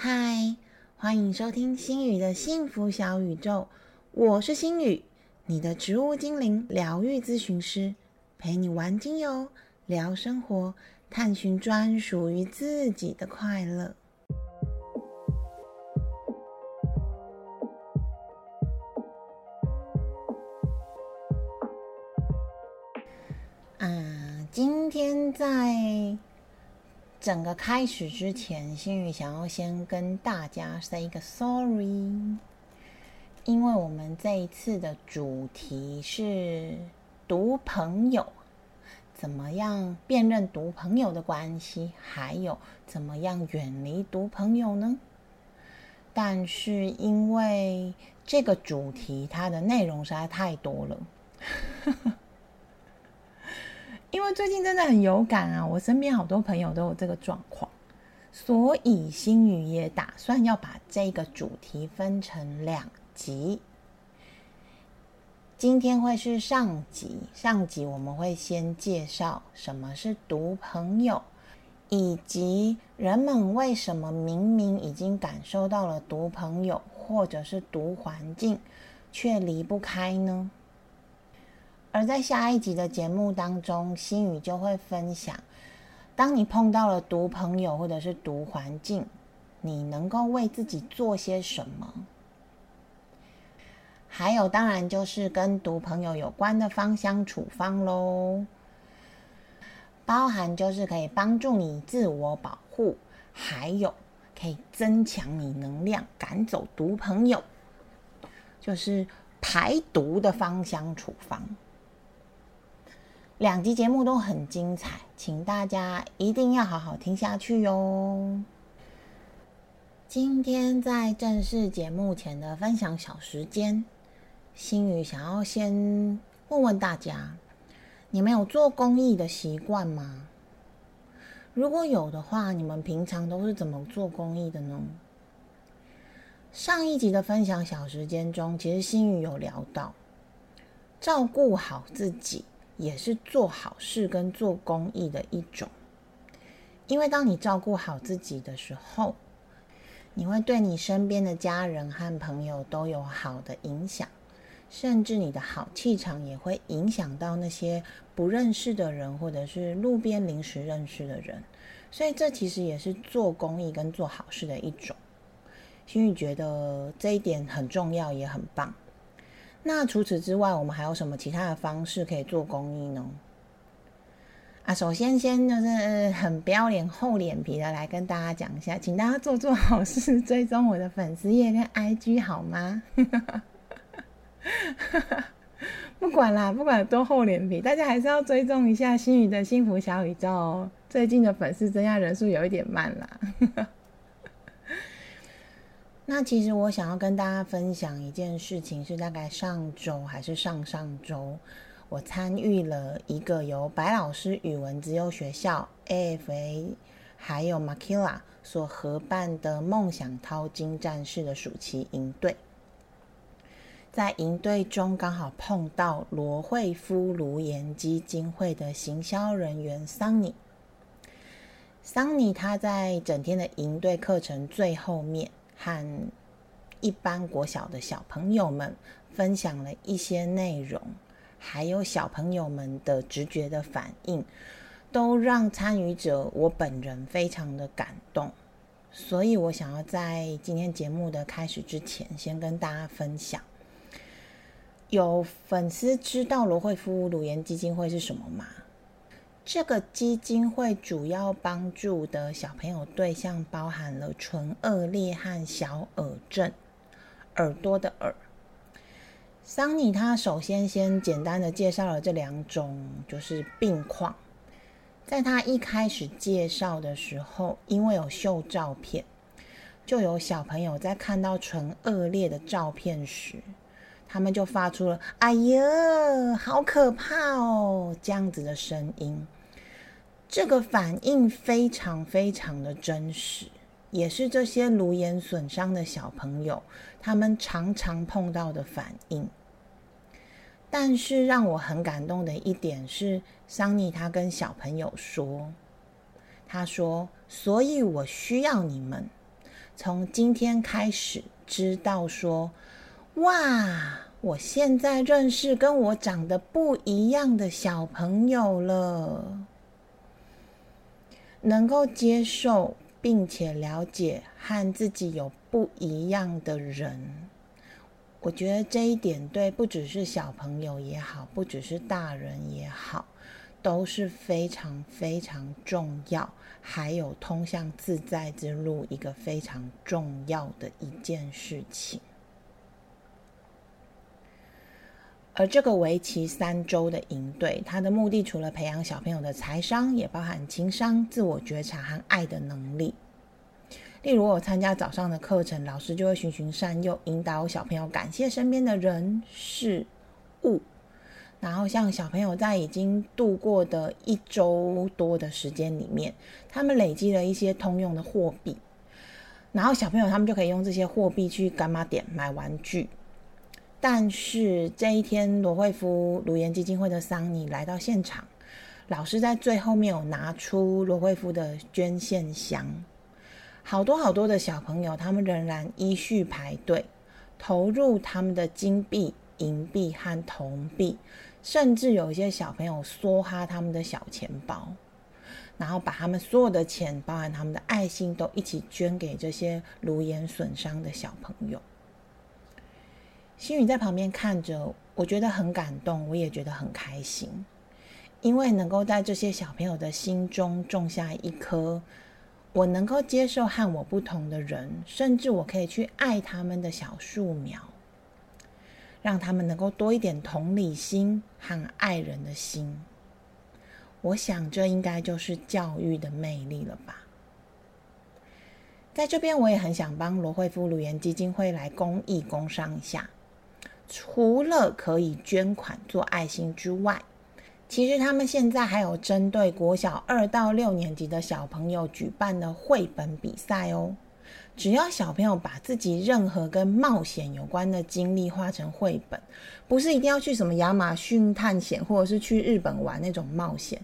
嗨，欢迎收听心宇的幸福小宇宙，我是心宇，你的植物精灵疗愈咨询师，陪你玩精油，聊生活，探寻专属于自己的快乐。啊，今天在。整个开始之前，心宇想要先跟大家 say 一个 sorry，因为我们这一次的主题是读朋友，怎么样辨认读朋友的关系，还有怎么样远离读朋友呢？但是因为这个主题它的内容实在太多了。因为最近真的很有感啊，我身边好多朋友都有这个状况，所以星宇也打算要把这个主题分成两集。今天会是上集，上集我们会先介绍什么是读朋友，以及人们为什么明明已经感受到了读朋友或者是读环境，却离不开呢？而在下一集的节目当中，心宇就会分享，当你碰到了毒朋友或者是毒环境，你能够为自己做些什么？还有，当然就是跟毒朋友有关的芳香处方喽，包含就是可以帮助你自我保护，还有可以增强你能量，赶走毒朋友，就是排毒的芳香处方。两集节目都很精彩，请大家一定要好好听下去哟。今天在正式节目前的分享小时间，心宇想要先问问大家：你们有做公益的习惯吗？如果有的话，你们平常都是怎么做公益的呢？上一集的分享小时间中，其实心宇有聊到照顾好自己。也是做好事跟做公益的一种，因为当你照顾好自己的时候，你会对你身边的家人和朋友都有好的影响，甚至你的好气场也会影响到那些不认识的人或者是路边临时认识的人，所以这其实也是做公益跟做好事的一种。心宇觉得这一点很重要，也很棒。那除此之外，我们还有什么其他的方式可以做公益呢？啊，首先先就是很不要脸、厚脸皮的来跟大家讲一下，请大家做做好事，追踪我的粉丝页跟 IG 好吗？不管啦，不管多厚脸皮，大家还是要追踪一下心宇的幸福小宇宙哦。最近的粉丝增加人数有一点慢啦。那其实我想要跟大家分享一件事情，是大概上周还是上上周，我参与了一个由白老师语文自由学校 AFA 还有 Makila 所合办的梦想淘金战士的暑期营队。在营队中，刚好碰到罗惠夫卢颜基金会的行销人员桑尼。桑尼他在整天的营队课程最后面。和一般国小的小朋友们分享了一些内容，还有小朋友们的直觉的反应，都让参与者我本人非常的感动。所以我想要在今天节目的开始之前，先跟大家分享。有粉丝知道罗惠夫鲁颜基金会是什么吗？这个基金会主要帮助的小朋友对象包含了唇腭裂和小耳症，耳朵的耳。桑尼他首先先简单的介绍了这两种就是病况，在他一开始介绍的时候，因为有秀照片，就有小朋友在看到唇腭裂的照片时，他们就发出了“哎呀，好可怕哦”这样子的声音。这个反应非常非常的真实，也是这些颅眼损伤的小朋友他们常常碰到的反应。但是让我很感动的一点是，桑尼他跟小朋友说：“他说，所以我需要你们从今天开始知道说，哇，我现在认识跟我长得不一样的小朋友了，能够接受并且了解和自己有不一样的人。我觉得这一点对不只是小朋友也好，不只是大人也好，都是非常非常重要，还有通向自在之路一个非常重要的一件事情。而这个为期三周的营队，它的目的除了培养小朋友的财商，也包含情商、自我觉察和爱的能力。例如，我参加早上的课程，老师就会循循善诱，引导小朋友感谢身边的人事物。然后，像小朋友在已经度过的一周多的时间里面，他们累积了一些通用的货币。然后，小朋友他们就可以用这些货币去干妈点买玩具。但是这一天，罗惠夫卢岩基金会的桑尼来到现场，老师在最后面有拿出罗惠夫的捐献箱。好多好多的小朋友，他们仍然依序排队，投入他们的金币、银币和铜币，甚至有一些小朋友梭哈他们的小钱包，然后把他们所有的钱，包含他们的爱心，都一起捐给这些颅眼损伤的小朋友。心宇在旁边看着，我觉得很感动，我也觉得很开心，因为能够在这些小朋友的心中种下一颗。我能够接受和我不同的人，甚至我可以去爱他们的小树苗，让他们能够多一点同理心和爱人的心。我想这应该就是教育的魅力了吧。在这边，我也很想帮罗惠夫鲁源基金会来公益工商一下，除了可以捐款做爱心之外。其实他们现在还有针对国小二到六年级的小朋友举办的绘本比赛哦。只要小朋友把自己任何跟冒险有关的经历画成绘本，不是一定要去什么亚马逊探险，或者是去日本玩那种冒险。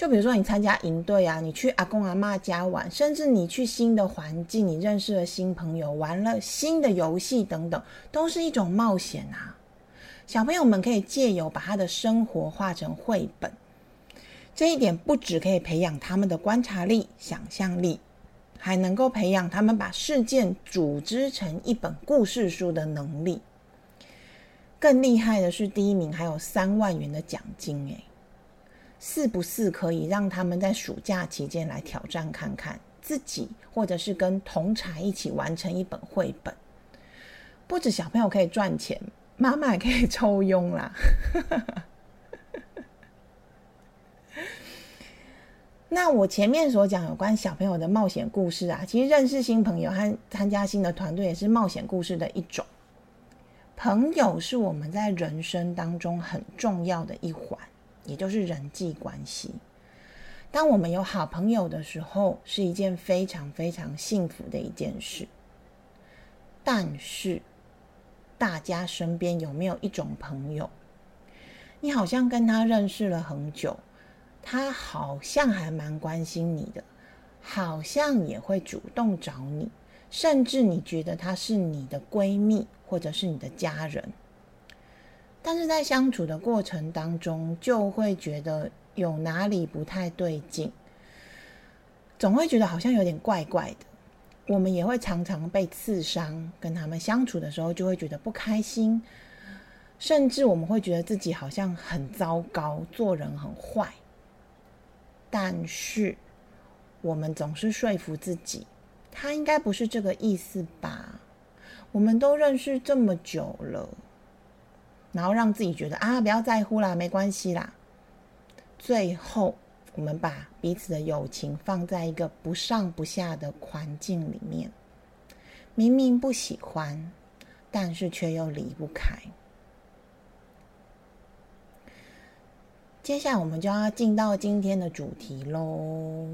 就比如说你参加营队啊，你去阿公阿妈家玩，甚至你去新的环境，你认识了新朋友，玩了新的游戏等等，都是一种冒险啊。小朋友们可以借由把他的生活画成绘本，这一点不只可以培养他们的观察力、想象力，还能够培养他们把事件组织成一本故事书的能力。更厉害的是，第一名还有三万元的奖金诶，是不是可以让他们在暑假期间来挑战看看自己，或者是跟同才一起完成一本绘本？不止小朋友可以赚钱。妈妈也可以抽佣啦。那我前面所讲有关小朋友的冒险故事啊，其实认识新朋友和参加新的团队也是冒险故事的一种。朋友是我们在人生当中很重要的一环，也就是人际关系。当我们有好朋友的时候，是一件非常非常幸福的一件事。但是。大家身边有没有一种朋友，你好像跟他认识了很久，他好像还蛮关心你的，好像也会主动找你，甚至你觉得他是你的闺蜜或者是你的家人，但是在相处的过程当中，就会觉得有哪里不太对劲，总会觉得好像有点怪怪的。我们也会常常被刺伤，跟他们相处的时候就会觉得不开心，甚至我们会觉得自己好像很糟糕，做人很坏。但是我们总是说服自己，他应该不是这个意思吧？我们都认识这么久了，然后让自己觉得啊，不要在乎啦，没关系啦。最后。我们把彼此的友情放在一个不上不下的环境里面，明明不喜欢，但是却又离不开。接下来我们就要进到今天的主题喽。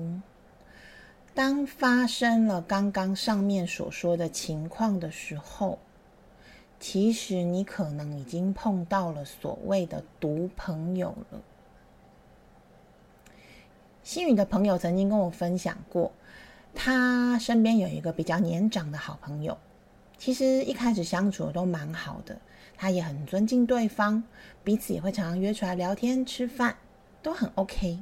当发生了刚刚上面所说的情况的时候，其实你可能已经碰到了所谓的毒朋友了。新宇的朋友曾经跟我分享过，他身边有一个比较年长的好朋友，其实一开始相处都蛮好的，他也很尊敬对方，彼此也会常常约出来聊天、吃饭，都很 OK。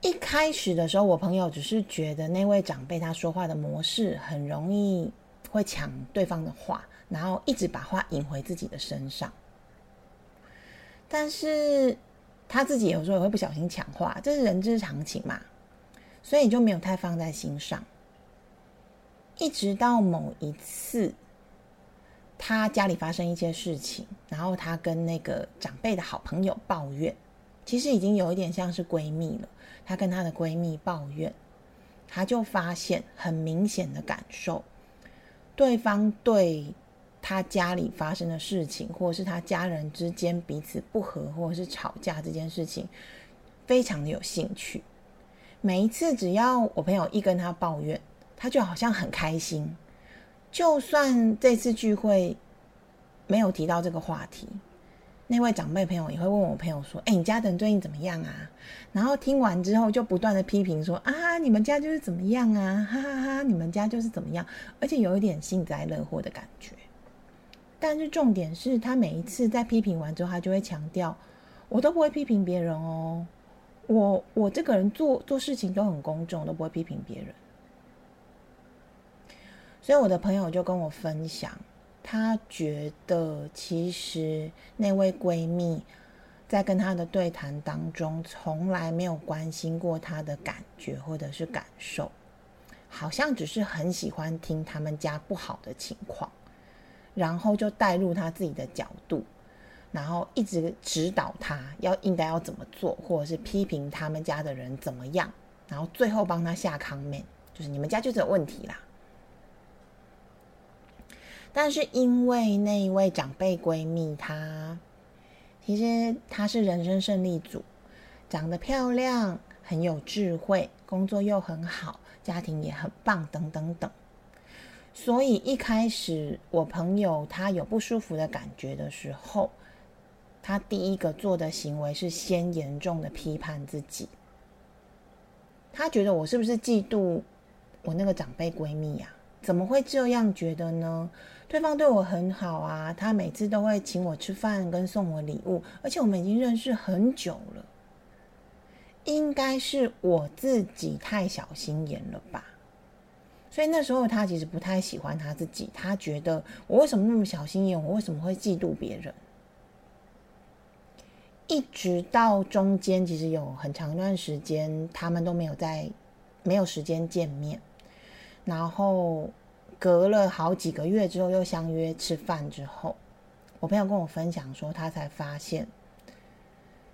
一开始的时候，我朋友只是觉得那位长辈他说话的模式很容易会抢对方的话，然后一直把话引回自己的身上。但是他自己有时候也会不小心抢话，这是人之常情嘛，所以就没有太放在心上。一直到某一次，他家里发生一些事情，然后他跟那个长辈的好朋友抱怨，其实已经有一点像是闺蜜了。她跟她的闺蜜抱怨，她就发现很明显的感受，对方对他家里发生的事情，或者是他家人之间彼此不和，或者是吵架这件事情，非常的有兴趣。每一次只要我朋友一跟他抱怨，他就好像很开心。就算这次聚会没有提到这个话题。那位长辈朋友也会问我朋友说：“哎，你家人最近怎么样啊？”然后听完之后就不断的批评说：“啊，你们家就是怎么样啊？哈哈哈，你们家就是怎么样？”而且有一点幸灾乐祸的感觉。但是重点是他每一次在批评完之后，他就会强调：“我都不会批评别人哦，我我这个人做做事情都很公正，都不会批评别人。”所以我的朋友就跟我分享。她觉得，其实那位闺蜜在跟她的对谈当中，从来没有关心过她的感觉或者是感受，好像只是很喜欢听他们家不好的情况，然后就带入她自己的角度，然后一直指导她要应该要怎么做，或者是批评他们家的人怎么样，然后最后帮她下 comment，就是你们家就是有问题啦。但是因为那一位长辈闺蜜，她其实她是人生胜利组，长得漂亮，很有智慧，工作又很好，家庭也很棒，等等等。所以一开始我朋友她有不舒服的感觉的时候，她第一个做的行为是先严重的批判自己。她觉得我是不是嫉妒我那个长辈闺蜜呀？怎么会这样觉得呢？对方对我很好啊，他每次都会请我吃饭跟送我礼物，而且我们已经认识很久了。应该是我自己太小心眼了吧？所以那时候他其实不太喜欢他自己，他觉得我为什么那么小心眼？我为什么会嫉妒别人？一直到中间，其实有很长一段时间，他们都没有在没有时间见面，然后。隔了好几个月之后，又相约吃饭之后，我朋友跟我分享说，他才发现，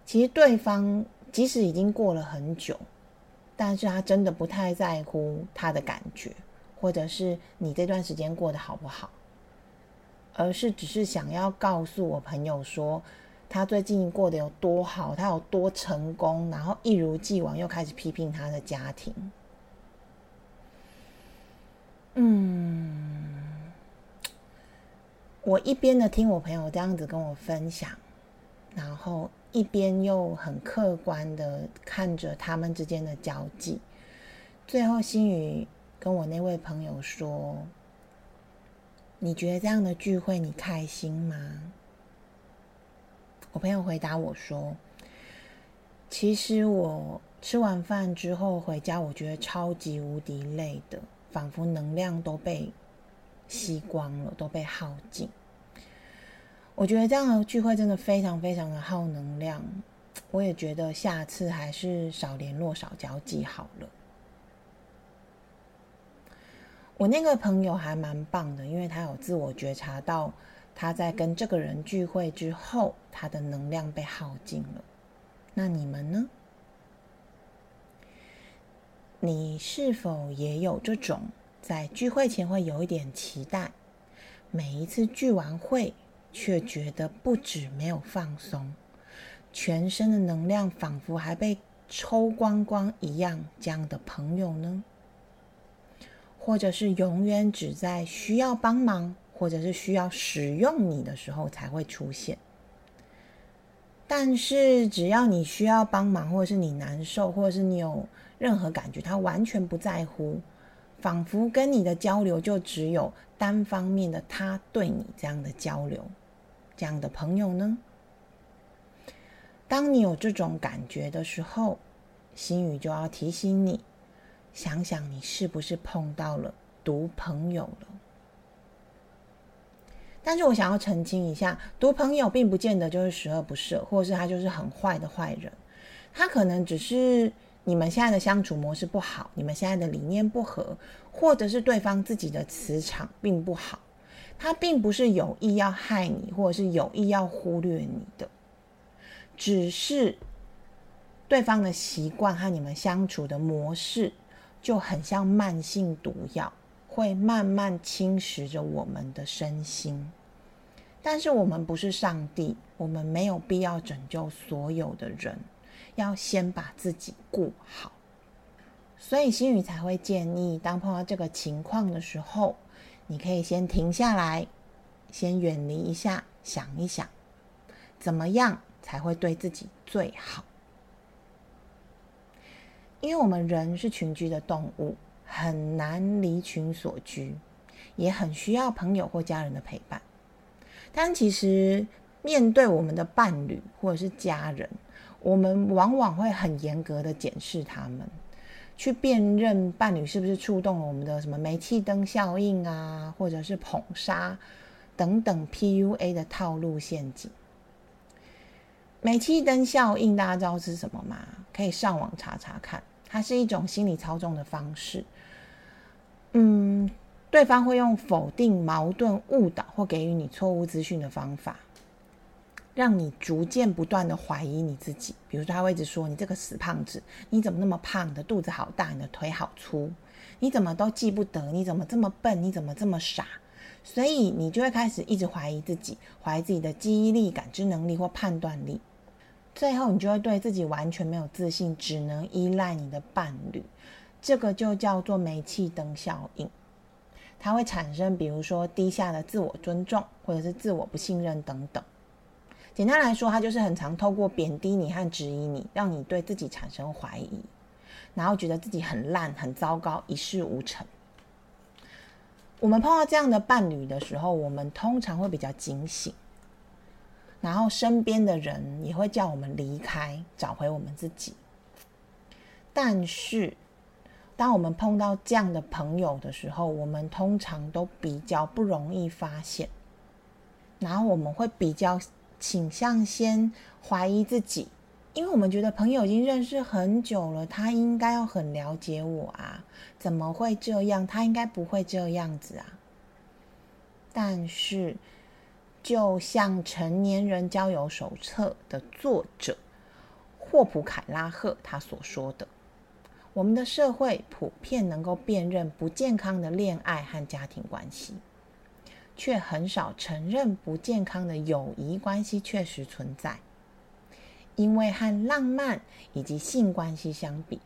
其实对方即使已经过了很久，但是他真的不太在乎他的感觉，或者是你这段时间过得好不好，而是只是想要告诉我朋友说，他最近过得有多好，他有多成功，然后一如既往又开始批评他的家庭。嗯，我一边的听我朋友这样子跟我分享，然后一边又很客观的看着他们之间的交际，最后心宇跟我那位朋友说：“你觉得这样的聚会你开心吗？”我朋友回答我说：“其实我吃完饭之后回家，我觉得超级无敌累的。”仿佛能量都被吸光了，都被耗尽。我觉得这样的聚会真的非常非常的耗能量。我也觉得下次还是少联络、少交际好了。我那个朋友还蛮棒的，因为他有自我觉察到他在跟这个人聚会之后，他的能量被耗尽了。那你们呢？你是否也有这种在聚会前会有一点期待，每一次聚完会却觉得不止没有放松，全身的能量仿佛还被抽光光一样这样的朋友呢？或者是永远只在需要帮忙或者是需要使用你的时候才会出现？但是只要你需要帮忙，或者是你难受，或者是你有任何感觉，他完全不在乎，仿佛跟你的交流就只有单方面的他对你这样的交流，这样的朋友呢？当你有这种感觉的时候，心语就要提醒你，想想你是不是碰到了毒朋友了。但是我想要澄清一下，毒朋友并不见得就是十恶不赦，或者是他就是很坏的坏人，他可能只是你们现在的相处模式不好，你们现在的理念不合，或者是对方自己的磁场并不好，他并不是有意要害你，或者是有意要忽略你的，只是对方的习惯和你们相处的模式就很像慢性毒药。会慢慢侵蚀着我们的身心，但是我们不是上帝，我们没有必要拯救所有的人，要先把自己顾好。所以心宇才会建议，当碰到这个情况的时候，你可以先停下来，先远离一下，想一想，怎么样才会对自己最好？因为我们人是群居的动物。很难离群所居，也很需要朋友或家人的陪伴。但其实面对我们的伴侣或者是家人，我们往往会很严格的检视他们，去辨认伴侣是不是触动了我们的什么煤气灯效应啊，或者是捧杀等等 PUA 的套路陷阱。煤气灯效应大家知道是什么吗？可以上网查查看，它是一种心理操纵的方式。嗯，对方会用否定、矛盾、误导或给予你错误资讯的方法，让你逐渐不断的怀疑你自己。比如说，他会一直说：“你这个死胖子，你怎么那么胖？你的肚子好大，你的腿好粗，你怎么都记不得？你怎么这么笨？你怎么这么傻？”所以你就会开始一直怀疑自己，怀疑自己的记忆力、感知能力或判断力。最后，你就会对自己完全没有自信，只能依赖你的伴侣。这个就叫做煤气灯效应，它会产生，比如说低下的自我尊重，或者是自我不信任等等。简单来说，他就是很常透过贬低你和质疑你，让你对自己产生怀疑，然后觉得自己很烂、很糟糕、一事无成。我们碰到这样的伴侣的时候，我们通常会比较警醒，然后身边的人也会叫我们离开，找回我们自己。但是，当我们碰到这样的朋友的时候，我们通常都比较不容易发现，然后我们会比较倾向先怀疑自己，因为我们觉得朋友已经认识很久了，他应该要很了解我啊，怎么会这样？他应该不会这样子啊。但是，就像《成年人交友手册》的作者霍普凯拉赫他所说的。我们的社会普遍能够辨认不健康的恋爱和家庭关系，却很少承认不健康的友谊关系确实存在。因为和浪漫以及性关系相比，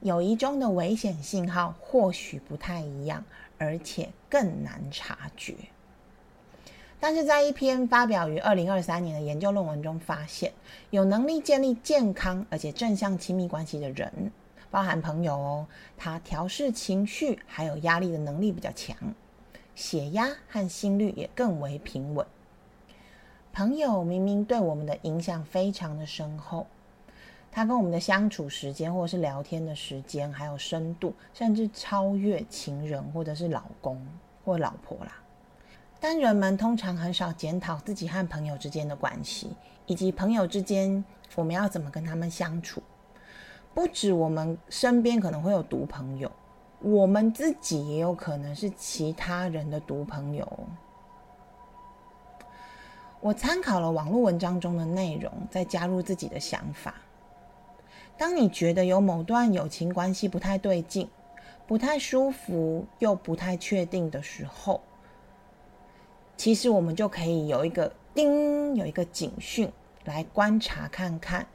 友谊中的危险信号或许不太一样，而且更难察觉。但是在一篇发表于二零二三年的研究论文中发现，有能力建立健康而且正向亲密关系的人。包含朋友哦，他调试情绪还有压力的能力比较强，血压和心率也更为平稳。朋友明明对我们的影响非常的深厚，他跟我们的相处时间或者是聊天的时间还有深度，甚至超越情人或者是老公或老婆啦。但人们通常很少检讨自己和朋友之间的关系，以及朋友之间我们要怎么跟他们相处。不止我们身边可能会有毒朋友，我们自己也有可能是其他人的毒朋友。我参考了网络文章中的内容，再加入自己的想法。当你觉得有某段友情关系不太对劲、不太舒服又不太确定的时候，其实我们就可以有一个叮，有一个警讯来观察看看。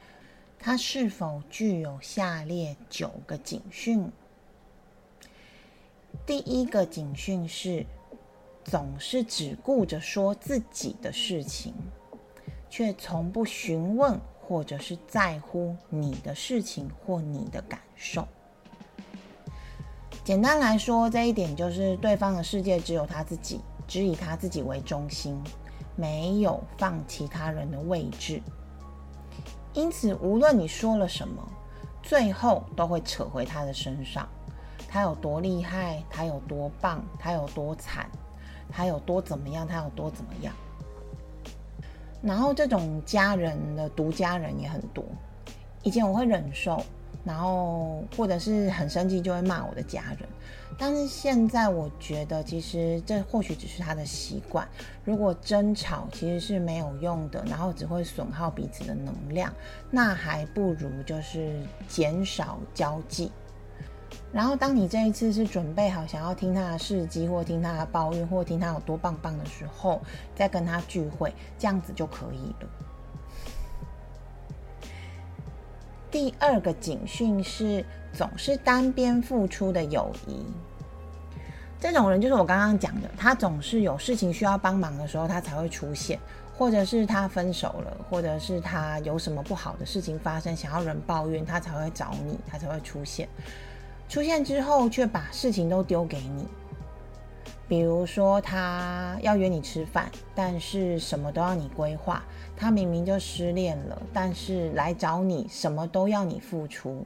它是否具有下列九个警讯？第一个警讯是，总是只顾着说自己的事情，却从不询问或者是在乎你的事情或你的感受。简单来说，这一点就是对方的世界只有他自己，只以他自己为中心，没有放其他人的位置。因此，无论你说了什么，最后都会扯回他的身上。他有多厉害？他有多棒？他有多惨？他有多怎么样？他有多怎么样？然后这种家人的独家人也很多。以前我会忍受，然后或者是很生气就会骂我的家人。但是现在我觉得，其实这或许只是他的习惯。如果争吵其实是没有用的，然后只会损耗彼此的能量，那还不如就是减少交际。然后，当你这一次是准备好想要听他的事迹，或听他的抱怨，或听他有多棒棒的时候，再跟他聚会，这样子就可以了。第二个警讯是，总是单边付出的友谊。这种人就是我刚刚讲的，他总是有事情需要帮忙的时候，他才会出现，或者是他分手了，或者是他有什么不好的事情发生，想要人抱怨，他才会找你，他才会出现。出现之后，却把事情都丢给你。比如说，他要约你吃饭，但是什么都要你规划。他明明就失恋了，但是来找你，什么都要你付出。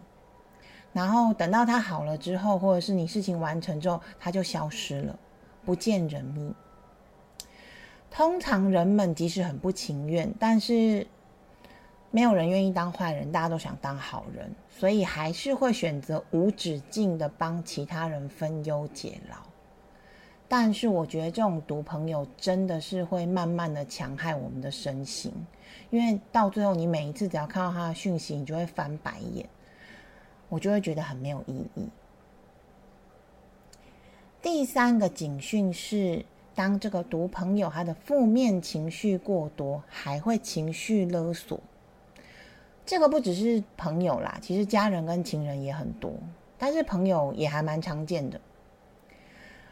然后等到他好了之后，或者是你事情完成之后，他就消失了，不见人命。通常人们即使很不情愿，但是。没有人愿意当坏人，大家都想当好人，所以还是会选择无止境的帮其他人分忧解劳。但是我觉得这种毒朋友真的是会慢慢的强害我们的身心，因为到最后你每一次只要看到他的讯息，你就会翻白眼，我就会觉得很没有意义。第三个警讯是，当这个毒朋友他的负面情绪过多，还会情绪勒索。这个不只是朋友啦，其实家人跟情人也很多，但是朋友也还蛮常见的。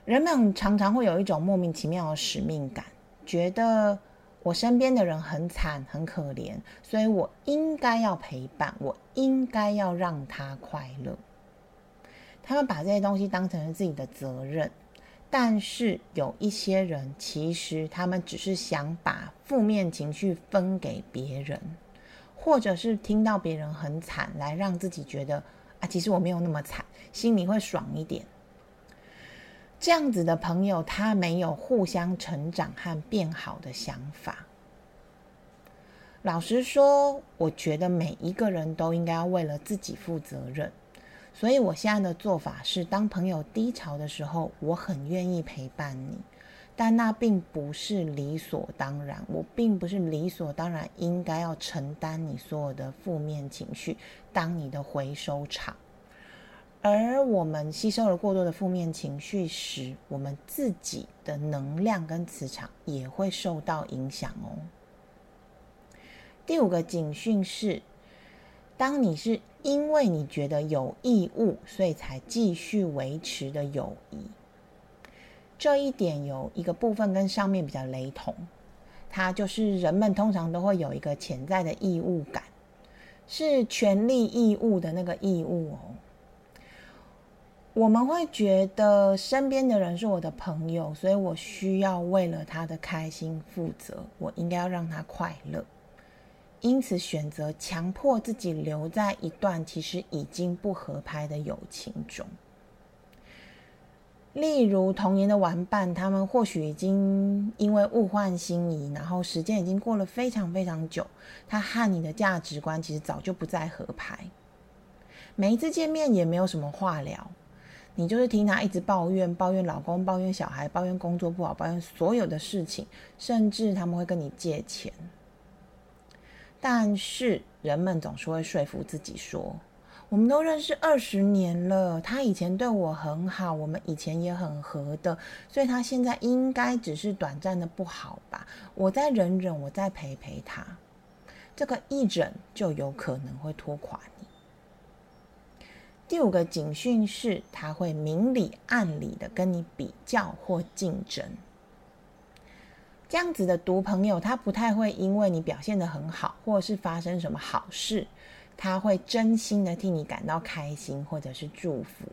人们常常会有一种莫名其妙的使命感，觉得我身边的人很惨很可怜，所以我应该要陪伴，我应该要让他快乐。他们把这些东西当成了自己的责任，但是有一些人其实他们只是想把负面情绪分给别人。或者是听到别人很惨，来让自己觉得啊，其实我没有那么惨，心里会爽一点。这样子的朋友，他没有互相成长和变好的想法。老实说，我觉得每一个人都应该要为了自己负责任。所以我现在的做法是，当朋友低潮的时候，我很愿意陪伴你。但那并不是理所当然，我并不是理所当然应该要承担你所有的负面情绪，当你的回收场。而我们吸收了过多的负面情绪时，我们自己的能量跟磁场也会受到影响哦。第五个警讯是：当你是因为你觉得有义务，所以才继续维持的友谊。这一点有一个部分跟上面比较雷同，它就是人们通常都会有一个潜在的义务感，是权利义务的那个义务哦。我们会觉得身边的人是我的朋友，所以我需要为了他的开心负责，我应该要让他快乐，因此选择强迫自己留在一段其实已经不合拍的友情中。例如童年的玩伴，他们或许已经因为物换星移，然后时间已经过了非常非常久，他和你的价值观其实早就不再合拍。每一次见面也没有什么话聊，你就是听他一直抱怨，抱怨老公，抱怨小孩，抱怨工作不好，抱怨所有的事情，甚至他们会跟你借钱。但是人们总是会说服自己说。我们都认识二十年了，他以前对我很好，我们以前也很合的，所以他现在应该只是短暂的不好吧？我再忍忍，我再陪陪他，这个一忍就有可能会拖垮你。第五个警讯是，他会明里暗里的跟你比较或竞争。这样子的毒朋友，他不太会因为你表现的很好，或是发生什么好事，他会真心的替你感到开心，或者是祝福。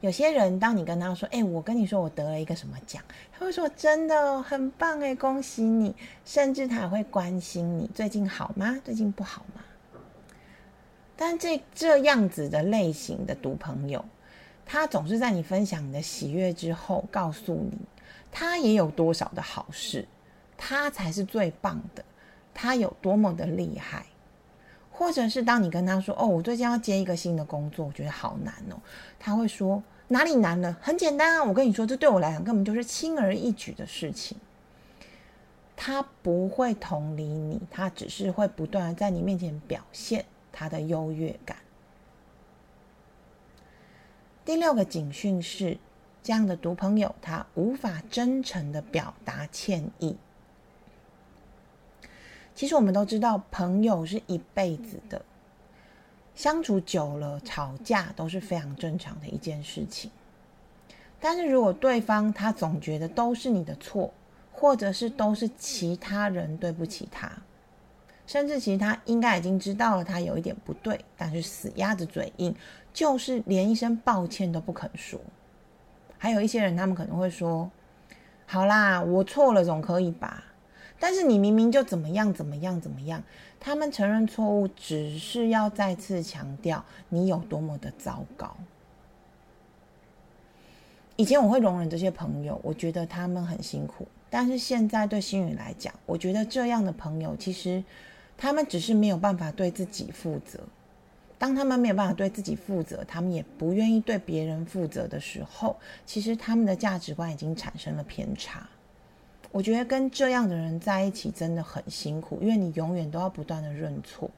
有些人，当你跟他说：“哎，我跟你说，我得了一个什么奖？”他会说：“真的很棒哎，恭喜你！”甚至他还会关心你最近好吗？最近不好吗？但这这样子的类型的毒朋友，他总是在你分享你的喜悦之后，告诉你他也有多少的好事。他才是最棒的，他有多么的厉害，或者是当你跟他说：“哦，我最近要接一个新的工作，我觉得好难哦。”他会说：“哪里难了？很简单啊！我跟你说，这对我来讲根本就是轻而易举的事情。”他不会同理你，他只是会不断的在你面前表现他的优越感。第六个警讯是：这样的毒朋友，他无法真诚的表达歉意。其实我们都知道，朋友是一辈子的，相处久了，吵架都是非常正常的一件事情。但是如果对方他总觉得都是你的错，或者是都是其他人对不起他，甚至其实他应该已经知道了他有一点不对，但是死鸭子嘴硬，就是连一声抱歉都不肯说。还有一些人，他们可能会说：“好啦，我错了，总可以吧。”但是你明明就怎么样怎么样怎么样，他们承认错误，只是要再次强调你有多么的糟糕。以前我会容忍这些朋友，我觉得他们很辛苦。但是现在对心宇来讲，我觉得这样的朋友，其实他们只是没有办法对自己负责。当他们没有办法对自己负责，他们也不愿意对别人负责的时候，其实他们的价值观已经产生了偏差。我觉得跟这样的人在一起真的很辛苦，因为你永远都要不断的认错，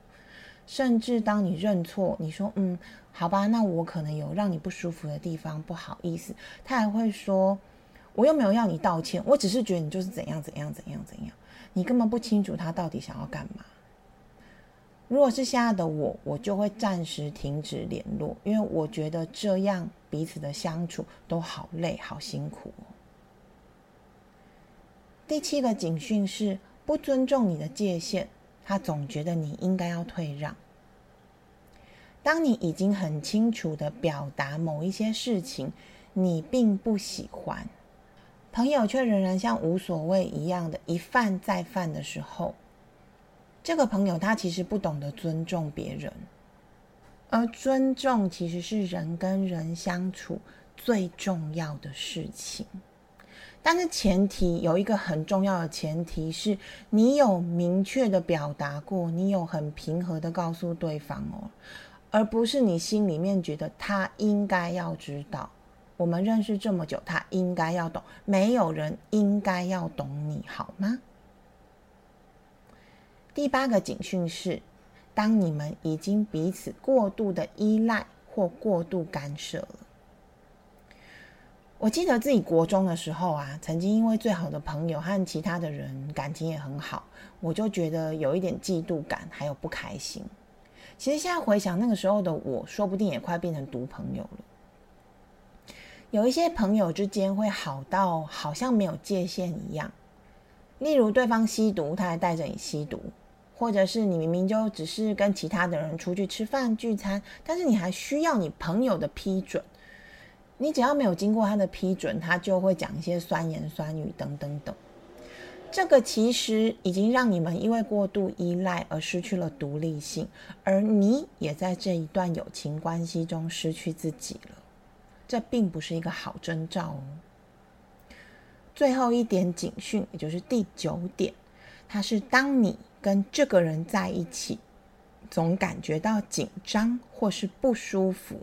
甚至当你认错，你说嗯，好吧，那我可能有让你不舒服的地方，不好意思，他还会说，我又没有要你道歉，我只是觉得你就是怎样怎样怎样怎样，你根本不清楚他到底想要干嘛。如果是现在的我，我就会暂时停止联络，因为我觉得这样彼此的相处都好累，好辛苦。第七个警讯是不尊重你的界限，他总觉得你应该要退让。当你已经很清楚的表达某一些事情，你并不喜欢，朋友却仍然像无所谓一样的一犯再犯的时候，这个朋友他其实不懂得尊重别人，而尊重其实是人跟人相处最重要的事情。但是前提有一个很重要的前提是你有明确的表达过，你有很平和的告诉对方哦，而不是你心里面觉得他应该要知道。我们认识这么久，他应该要懂，没有人应该要懂你好吗？第八个警讯是，当你们已经彼此过度的依赖或过度干涉了。我记得自己国中的时候啊，曾经因为最好的朋友和其他的人感情也很好，我就觉得有一点嫉妒感，还有不开心。其实现在回想那个时候的我，说不定也快变成毒朋友了。有一些朋友之间会好到好像没有界限一样，例如对方吸毒，他还带着你吸毒；或者是你明明就只是跟其他的人出去吃饭聚餐，但是你还需要你朋友的批准。你只要没有经过他的批准，他就会讲一些酸言酸语等等等。这个其实已经让你们因为过度依赖而失去了独立性，而你也在这一段友情关系中失去自己了。这并不是一个好征兆哦。最后一点警讯，也就是第九点，它是当你跟这个人在一起，总感觉到紧张或是不舒服。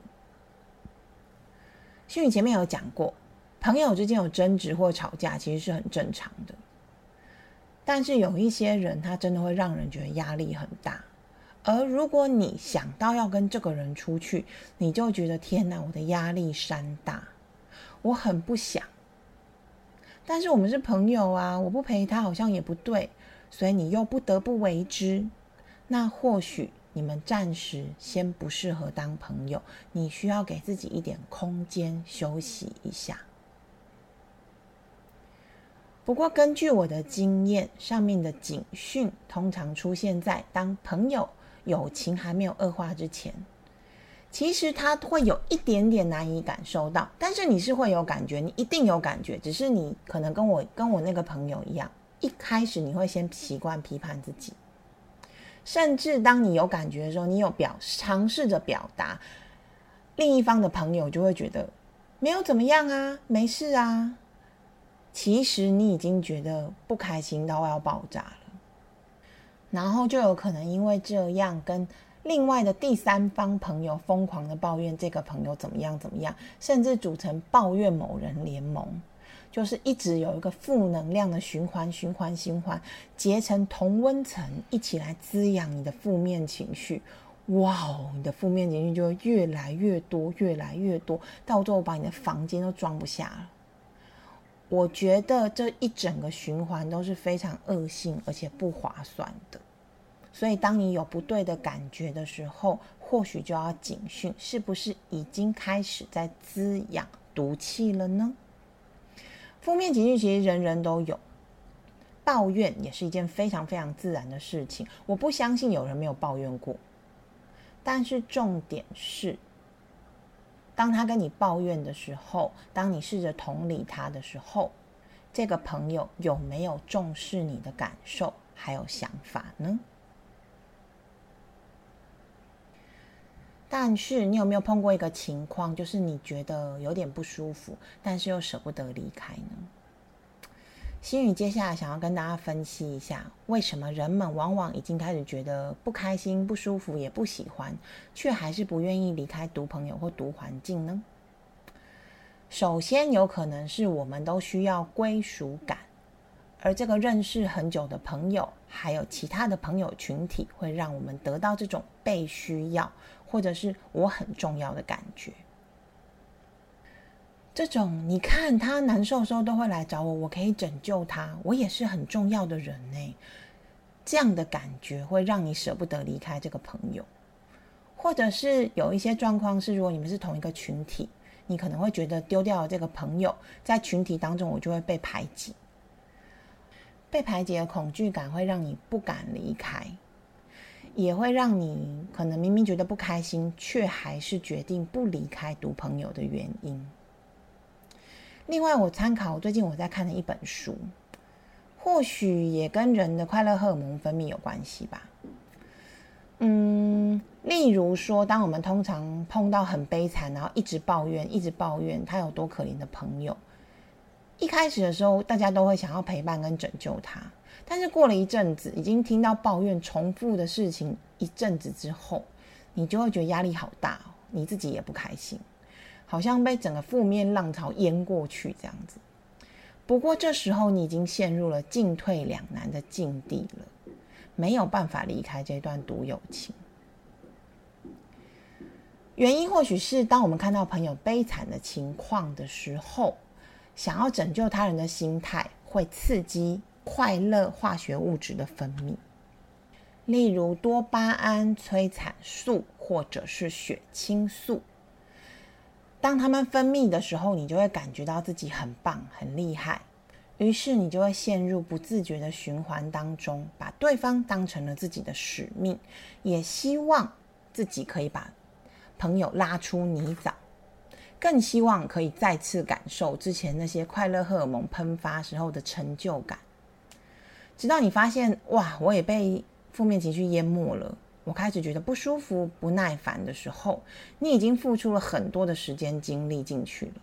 心宇前面有讲过，朋友之间有争执或吵架，其实是很正常的。但是有一些人，他真的会让人觉得压力很大。而如果你想到要跟这个人出去，你就觉得天哪，我的压力山大，我很不想。但是我们是朋友啊，我不陪他好像也不对，所以你又不得不为之。那或许。你们暂时先不适合当朋友，你需要给自己一点空间休息一下。不过根据我的经验，上面的警讯通常出现在当朋友友情还没有恶化之前。其实他会有一点点难以感受到，但是你是会有感觉，你一定有感觉，只是你可能跟我跟我那个朋友一样，一开始你会先习惯批判自己，甚至当你有感觉的时候，你有表尝试着表达，另一方的朋友就会觉得没有怎么样啊，没事啊，其实你已经觉得不开心到要爆炸了，然后就有可能因为这样跟。另外的第三方朋友疯狂的抱怨这个朋友怎么样怎么样，甚至组成抱怨某人联盟，就是一直有一个负能量的循环循环循环，结成同温层，一起来滋养你的负面情绪。哇哦，你的负面情绪就会越来越多，越来越多，到最后把你的房间都装不下了。我觉得这一整个循环都是非常恶性而且不划算的。所以，当你有不对的感觉的时候，或许就要警讯，是不是已经开始在滋养毒气了呢？负面情绪其实人人都有，抱怨也是一件非常非常自然的事情。我不相信有人没有抱怨过，但是重点是，当他跟你抱怨的时候，当你试着同理他的时候，这个朋友有没有重视你的感受还有想法呢？但是你有没有碰过一个情况，就是你觉得有点不舒服，但是又舍不得离开呢？心宇接下来想要跟大家分析一下，为什么人们往往已经开始觉得不开心、不舒服，也不喜欢，却还是不愿意离开毒朋友或毒环境呢？首先，有可能是我们都需要归属感，而这个认识很久的朋友，还有其他的朋友群体，会让我们得到这种被需要。或者是我很重要的感觉，这种你看他难受的时候都会来找我，我可以拯救他，我也是很重要的人呢。这样的感觉会让你舍不得离开这个朋友，或者是有一些状况是，如果你们是同一个群体，你可能会觉得丢掉了这个朋友，在群体当中我就会被排挤，被排挤的恐惧感会让你不敢离开。也会让你可能明明觉得不开心，却还是决定不离开读朋友的原因。另外，我参考最近我在看的一本书，或许也跟人的快乐荷尔蒙分泌有关系吧。嗯，例如说，当我们通常碰到很悲惨，然后一直抱怨、一直抱怨他有多可怜的朋友，一开始的时候，大家都会想要陪伴跟拯救他。但是过了一阵子，已经听到抱怨重复的事情一阵子之后，你就会觉得压力好大，你自己也不开心，好像被整个负面浪潮淹过去这样子。不过这时候你已经陷入了进退两难的境地了，没有办法离开这段独友情。原因或许是当我们看到朋友悲惨的情况的时候，想要拯救他人的心态会刺激。快乐化学物质的分泌，例如多巴胺、催产素或者是血清素。当它们分泌的时候，你就会感觉到自己很棒、很厉害，于是你就会陷入不自觉的循环当中，把对方当成了自己的使命，也希望自己可以把朋友拉出泥沼，更希望可以再次感受之前那些快乐荷尔蒙喷发时候的成就感。直到你发现哇，我也被负面情绪淹没了，我开始觉得不舒服、不耐烦的时候，你已经付出了很多的时间精力进去了。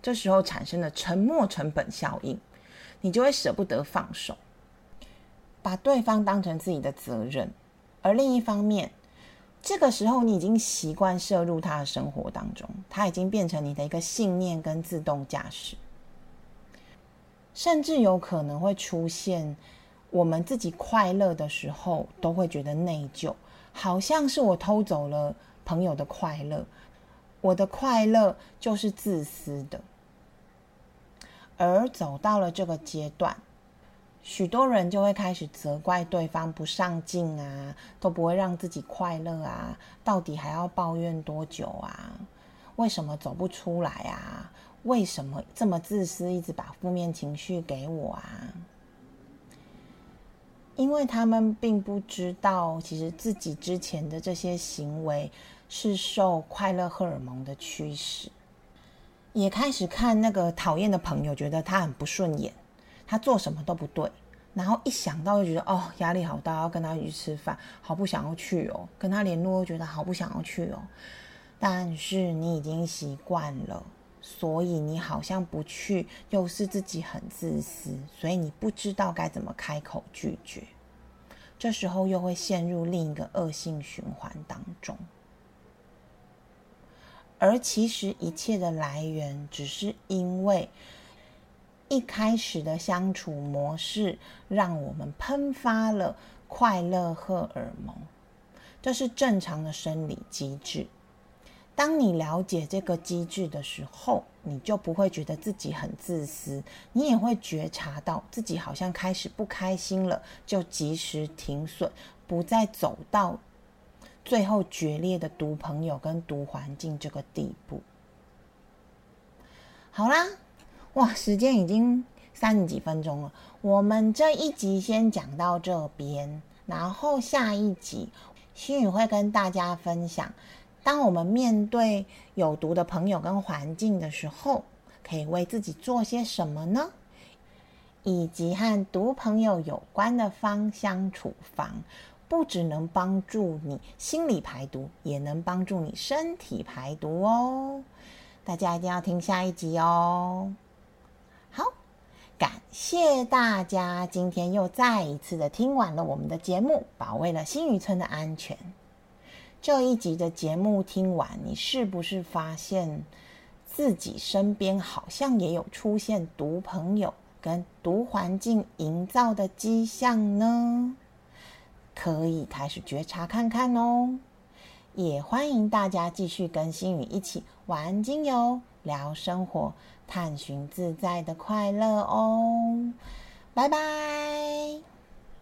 这时候产生了沉默成本效应，你就会舍不得放手，把对方当成自己的责任。而另一方面，这个时候你已经习惯摄入他的生活当中，他已经变成你的一个信念跟自动驾驶。甚至有可能会出现，我们自己快乐的时候都会觉得内疚，好像是我偷走了朋友的快乐，我的快乐就是自私的。而走到了这个阶段，许多人就会开始责怪对方不上进啊，都不会让自己快乐啊，到底还要抱怨多久啊？为什么走不出来啊？为什么这么自私，一直把负面情绪给我啊？因为他们并不知道，其实自己之前的这些行为是受快乐荷尔蒙的驱使，也开始看那个讨厌的朋友，觉得他很不顺眼，他做什么都不对，然后一想到就觉得哦，压力好大，要跟他一起吃饭，好不想要去哦，跟他联络又觉得好不想要去哦，但是你已经习惯了，所以你好像不去，又是自己很自私，所以你不知道该怎么开口拒绝。这时候又会陷入另一个恶性循环当中，而其实一切的来源，只是因为一开始的相处模式，让我们喷发了快乐荷尔蒙，这是正常的生理机制。当你了解这个机制的时候，你就不会觉得自己很自私，你也会觉察到自己好像开始不开心了，就及时停损，不再走到最后决裂的毒朋友跟毒环境这个地步。好啦，哇，时间已经三十几分钟了，我们这一集先讲到这边，然后下一集心宇会跟大家分享。当我们面对有毒的朋友跟环境的时候，可以为自己做些什么呢？以及和毒朋友有关的芳香处方，不只能帮助你心理排毒，也能帮助你身体排毒哦。大家一定要听下一集哦。好，感谢大家今天又再一次的听完了我们的节目，保卫了新渔村的安全。这一集的节目听完，你是不是发现自己身边好像也有出现毒朋友跟毒环境营造的迹象呢？可以开始觉察看看哦。也欢迎大家继续跟心宇一起玩精油、聊生活、探寻自在的快乐哦。拜拜。